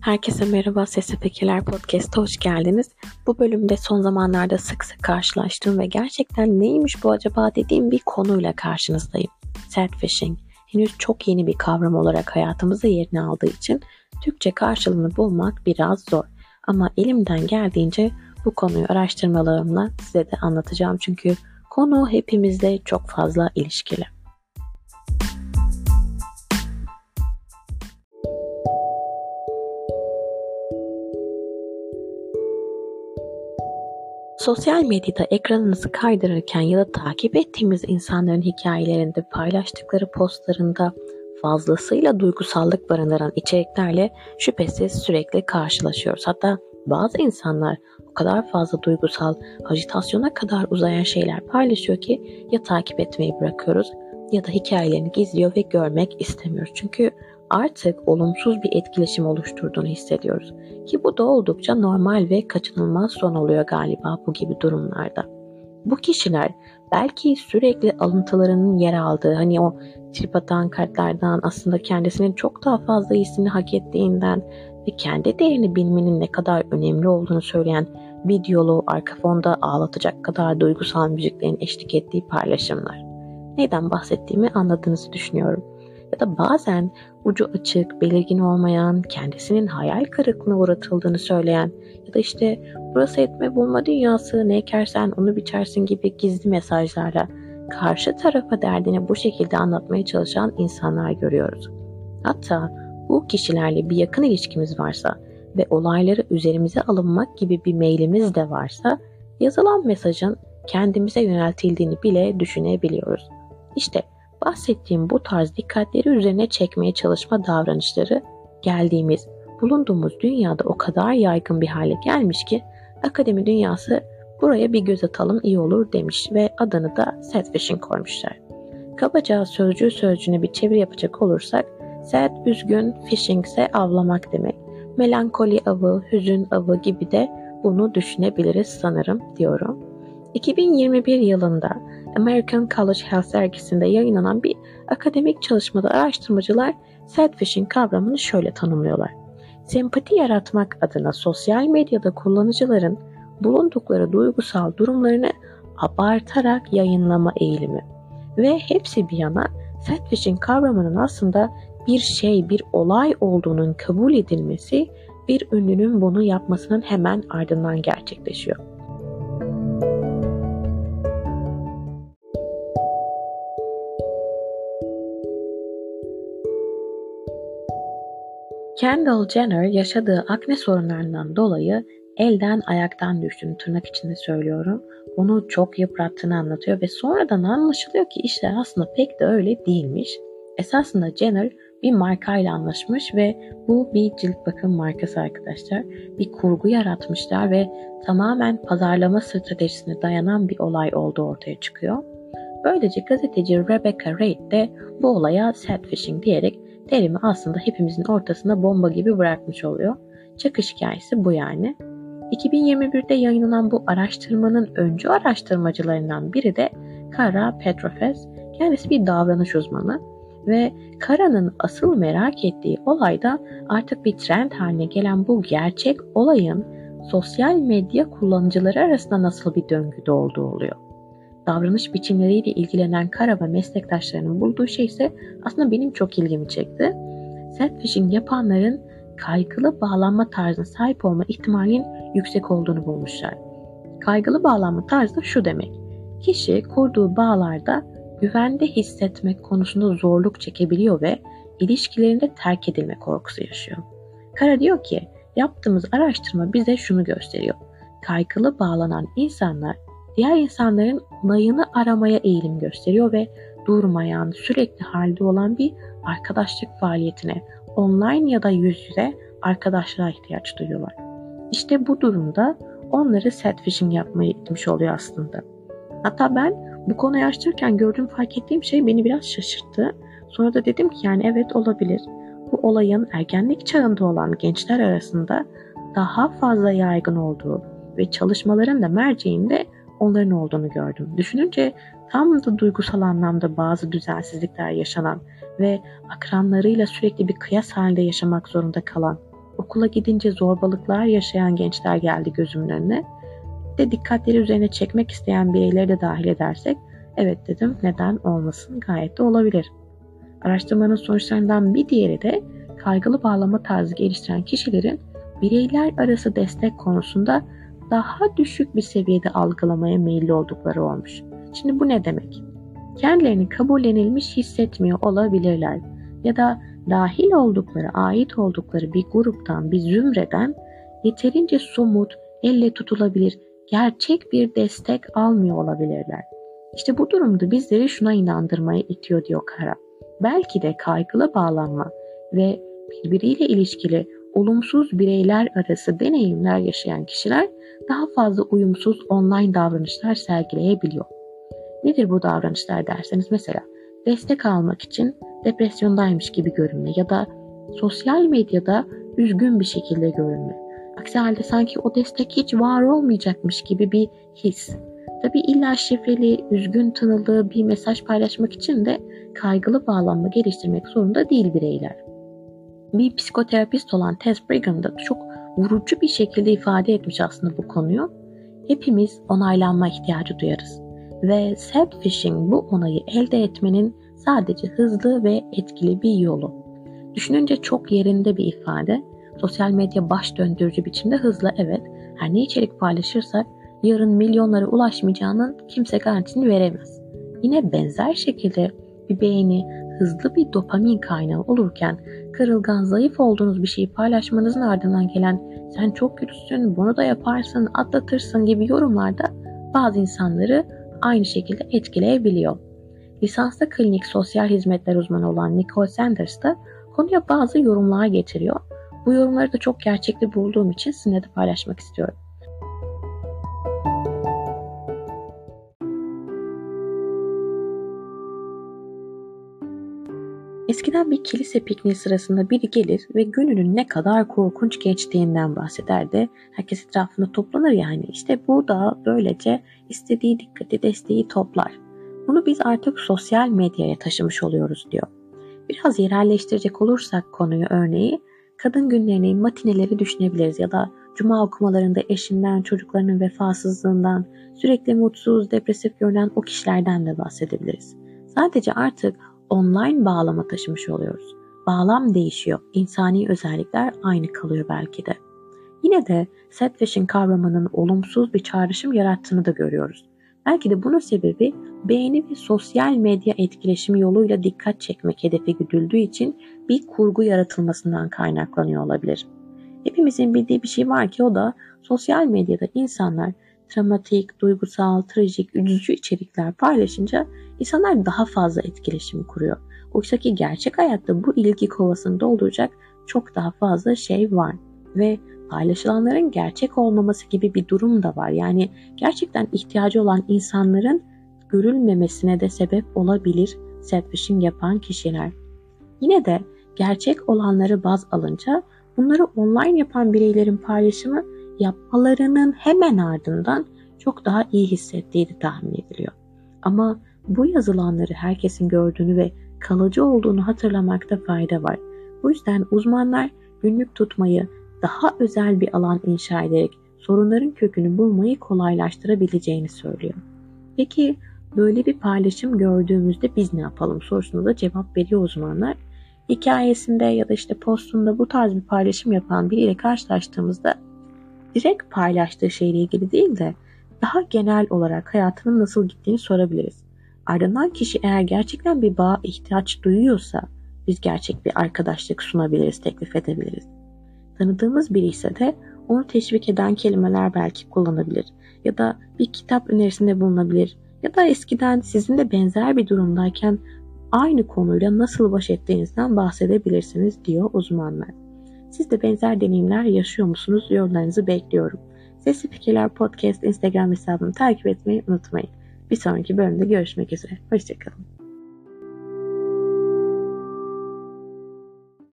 Herkese merhaba Sesli Fikirler Podcast'a hoş geldiniz. Bu bölümde son zamanlarda sık sık karşılaştığım ve gerçekten neymiş bu acaba dediğim bir konuyla karşınızdayım. Catfishing. Henüz çok yeni bir kavram olarak hayatımızda yerini aldığı için Türkçe karşılığını bulmak biraz zor. Ama elimden geldiğince bu konuyu araştırmalarımla size de anlatacağım çünkü konu hepimizde çok fazla ilişkili. Sosyal medyada ekranınızı kaydırırken ya da takip ettiğimiz insanların hikayelerinde paylaştıkları postlarında fazlasıyla duygusallık barındıran içeriklerle şüphesiz sürekli karşılaşıyoruz. Hatta bazı insanlar o kadar fazla duygusal, ajitasyona kadar uzayan şeyler paylaşıyor ki ya takip etmeyi bırakıyoruz ya da hikayelerini gizliyor ve görmek istemiyoruz. Çünkü artık olumsuz bir etkileşim oluşturduğunu hissediyoruz. Ki bu da oldukça normal ve kaçınılmaz son oluyor galiba bu gibi durumlarda. Bu kişiler belki sürekli alıntılarının yer aldığı hani o trip atan kartlardan aslında kendisinin çok daha fazla iyisini hak ettiğinden ve kendi değerini bilmenin ne kadar önemli olduğunu söyleyen videolu arka fonda ağlatacak kadar duygusal müziklerin eşlik ettiği paylaşımlar. Neyden bahsettiğimi anladığınızı düşünüyorum da bazen ucu açık, belirgin olmayan, kendisinin hayal kırıklığına uğratıldığını söyleyen ya da işte burası etme bulma dünyası ne ekersen onu biçersin gibi gizli mesajlarla karşı tarafa derdini bu şekilde anlatmaya çalışan insanlar görüyoruz. Hatta bu kişilerle bir yakın ilişkimiz varsa ve olayları üzerimize alınmak gibi bir meylimiz de varsa yazılan mesajın kendimize yöneltildiğini bile düşünebiliyoruz. İşte bahsettiğim bu tarz dikkatleri üzerine çekmeye çalışma davranışları geldiğimiz, bulunduğumuz dünyada o kadar yaygın bir hale gelmiş ki akademi dünyası buraya bir göz atalım iyi olur demiş ve adını da Sadfishing koymuşlar. Kabaca sözcüğü sözcüğüne bir çeviri yapacak olursak sad üzgün, fishing ise avlamak demek. Melankoli avı, hüzün avı gibi de bunu düşünebiliriz sanırım diyorum. 2021 yılında American College Health dergisinde yayınlanan bir akademik çalışmada araştırmacılar self-fishing kavramını şöyle tanımlıyorlar. Sempati yaratmak adına sosyal medyada kullanıcıların bulundukları duygusal durumlarını abartarak yayınlama eğilimi. Ve hepsi bir yana self-fishing kavramının aslında bir şey, bir olay olduğunun kabul edilmesi bir ünlünün bunu yapmasının hemen ardından gerçekleşiyor. Kendall Jenner yaşadığı akne sorunlarından dolayı elden ayaktan düştüğünü tırnak içinde söylüyorum. Onu çok yıprattığını anlatıyor ve sonradan anlaşılıyor ki işler aslında pek de öyle değilmiş. Esasında Jenner bir markayla anlaşmış ve bu bir cilt bakım markası arkadaşlar. Bir kurgu yaratmışlar ve tamamen pazarlama stratejisine dayanan bir olay olduğu ortaya çıkıyor. Böylece gazeteci Rebecca Reid de bu olaya catfishing diyerek terimi aslında hepimizin ortasında bomba gibi bırakmış oluyor. Çakış hikayesi bu yani. 2021'de yayınlanan bu araştırmanın öncü araştırmacılarından biri de Kara Petrofes. Kendisi bir davranış uzmanı ve Kara'nın asıl merak ettiği olayda artık bir trend haline gelen bu gerçek olayın sosyal medya kullanıcıları arasında nasıl bir döngüde olduğu oluyor davranış biçimleriyle ilgilenen Kara ve meslektaşlarının bulduğu şey ise aslında benim çok ilgimi çekti. Self-phishing yapanların kaygılı bağlanma tarzına sahip olma ihtimalinin yüksek olduğunu bulmuşlar. Kaygılı bağlanma tarzı şu demek. Kişi kurduğu bağlarda güvende hissetmek konusunda zorluk çekebiliyor ve ilişkilerinde terk edilme korkusu yaşıyor. Kara diyor ki yaptığımız araştırma bize şunu gösteriyor. Kaygılı bağlanan insanlar diğer insanların onayını aramaya eğilim gösteriyor ve durmayan, sürekli halde olan bir arkadaşlık faaliyetine, online ya da yüz yüze arkadaşlığa ihtiyaç duyuyorlar. İşte bu durumda onları catfishing yapmaya itmiş oluyor aslında. Hatta ben bu konuyu açtırırken gördüğüm fark ettiğim şey beni biraz şaşırttı. Sonra da dedim ki yani evet olabilir. Bu olayın ergenlik çağında olan gençler arasında daha fazla yaygın olduğu ve çalışmaların da merceğinde onların olduğunu gördüm. Düşününce tam da duygusal anlamda bazı düzensizlikler yaşanan ve akranlarıyla sürekli bir kıyas halinde yaşamak zorunda kalan okula gidince zorbalıklar yaşayan gençler geldi gözümün önüne. De dikkatleri üzerine çekmek isteyen bireyleri de dahil edersek evet dedim neden olmasın gayet de olabilir. Araştırmanın sonuçlarından bir diğeri de kaygılı bağlama tarzı geliştiren kişilerin bireyler arası destek konusunda daha düşük bir seviyede algılamaya meyilli oldukları olmuş. Şimdi bu ne demek? Kendilerini kabullenilmiş hissetmiyor olabilirler ya da dahil oldukları, ait oldukları bir gruptan, bir zümreden yeterince somut, elle tutulabilir, gerçek bir destek almıyor olabilirler. İşte bu durumda bizleri şuna inandırmaya itiyor diyor Kara. Belki de kaygılı bağlanma ve birbiriyle ilişkili olumsuz bireyler arası deneyimler yaşayan kişiler daha fazla uyumsuz online davranışlar sergileyebiliyor. Nedir bu davranışlar derseniz mesela destek almak için depresyondaymış gibi görünme ya da sosyal medyada üzgün bir şekilde görünme. Aksi halde sanki o destek hiç var olmayacakmış gibi bir his. Tabi illa şifreli, üzgün tınılı bir mesaj paylaşmak için de kaygılı bağlanma geliştirmek zorunda değil bireyler. Bir psikoterapist olan Tess Brigham da çok vurucu bir şekilde ifade etmiş aslında bu konuyu. Hepimiz onaylanma ihtiyacı duyarız ve self-fishing bu onayı elde etmenin sadece hızlı ve etkili bir yolu. Düşününce çok yerinde bir ifade. Sosyal medya baş döndürücü biçimde hızlı evet. Her ne içerik paylaşırsak yarın milyonlara ulaşmayacağının kimse garantisini veremez. Yine benzer şekilde bir beğeni hızlı bir dopamin kaynağı olurken kırılgan, zayıf olduğunuz bir şeyi paylaşmanızın ardından gelen sen çok kötüsün, bunu da yaparsın, atlatırsın gibi yorumlarda bazı insanları aynı şekilde etkileyebiliyor. Lisanslı klinik sosyal hizmetler uzmanı olan Nicole Sanders da konuya bazı yorumlar getiriyor. Bu yorumları da çok gerçekli bulduğum için sizinle de paylaşmak istiyorum. Eskiden bir kilise pikniği sırasında biri gelir ve gününün ne kadar korkunç geçtiğinden bahseder de herkes etrafında toplanır yani. İşte bu da böylece istediği dikkati, desteği toplar. Bunu biz artık sosyal medyaya taşımış oluyoruz diyor. Biraz yerelleştirecek olursak konuyu örneği kadın günlerini, matineleri düşünebiliriz ya da cuma okumalarında eşinden, çocuklarının vefasızlığından, sürekli mutsuz, depresif görünen o kişilerden de bahsedebiliriz. Sadece artık online bağlama taşımış oluyoruz. Bağlam değişiyor, insani özellikler aynı kalıyor belki de. Yine de set fishing kavramının olumsuz bir çağrışım yarattığını da görüyoruz. Belki de bunun sebebi beğeni ve sosyal medya etkileşimi yoluyla dikkat çekmek hedefi güdüldüğü için bir kurgu yaratılmasından kaynaklanıyor olabilir. Hepimizin bildiği bir şey var ki o da sosyal medyada insanlar dramatik, duygusal, trajik, üzücü içerikler paylaşınca insanlar daha fazla etkileşim kuruyor. Oysa ki gerçek hayatta bu ilgi kovasını dolduracak çok daha fazla şey var. Ve paylaşılanların gerçek olmaması gibi bir durum da var. Yani gerçekten ihtiyacı olan insanların görülmemesine de sebep olabilir selfishing yapan kişiler. Yine de gerçek olanları baz alınca bunları online yapan bireylerin paylaşımı yapmalarının hemen ardından çok daha iyi hissettiği tahmin ediliyor. Ama bu yazılanları herkesin gördüğünü ve kalıcı olduğunu hatırlamakta fayda var. Bu yüzden uzmanlar günlük tutmayı daha özel bir alan inşa ederek sorunların kökünü bulmayı kolaylaştırabileceğini söylüyor. Peki böyle bir paylaşım gördüğümüzde biz ne yapalım sorusuna da cevap veriyor uzmanlar. Hikayesinde ya da işte postunda bu tarz bir paylaşım yapan biriyle karşılaştığımızda direkt paylaştığı şeyle ilgili değil de daha genel olarak hayatının nasıl gittiğini sorabiliriz. Ardından kişi eğer gerçekten bir bağ ihtiyaç duyuyorsa biz gerçek bir arkadaşlık sunabiliriz, teklif edebiliriz. Tanıdığımız biri ise de onu teşvik eden kelimeler belki kullanabilir ya da bir kitap önerisinde bulunabilir ya da eskiden sizin de benzer bir durumdayken aynı konuyla nasıl baş ettiğinizden bahsedebilirsiniz diyor uzmanlar. Siz de benzer deneyimler yaşıyor musunuz? Yorumlarınızı bekliyorum. Sesli Fikirler Podcast Instagram hesabını takip etmeyi unutmayın. Bir sonraki bölümde görüşmek üzere. Hoşçakalın.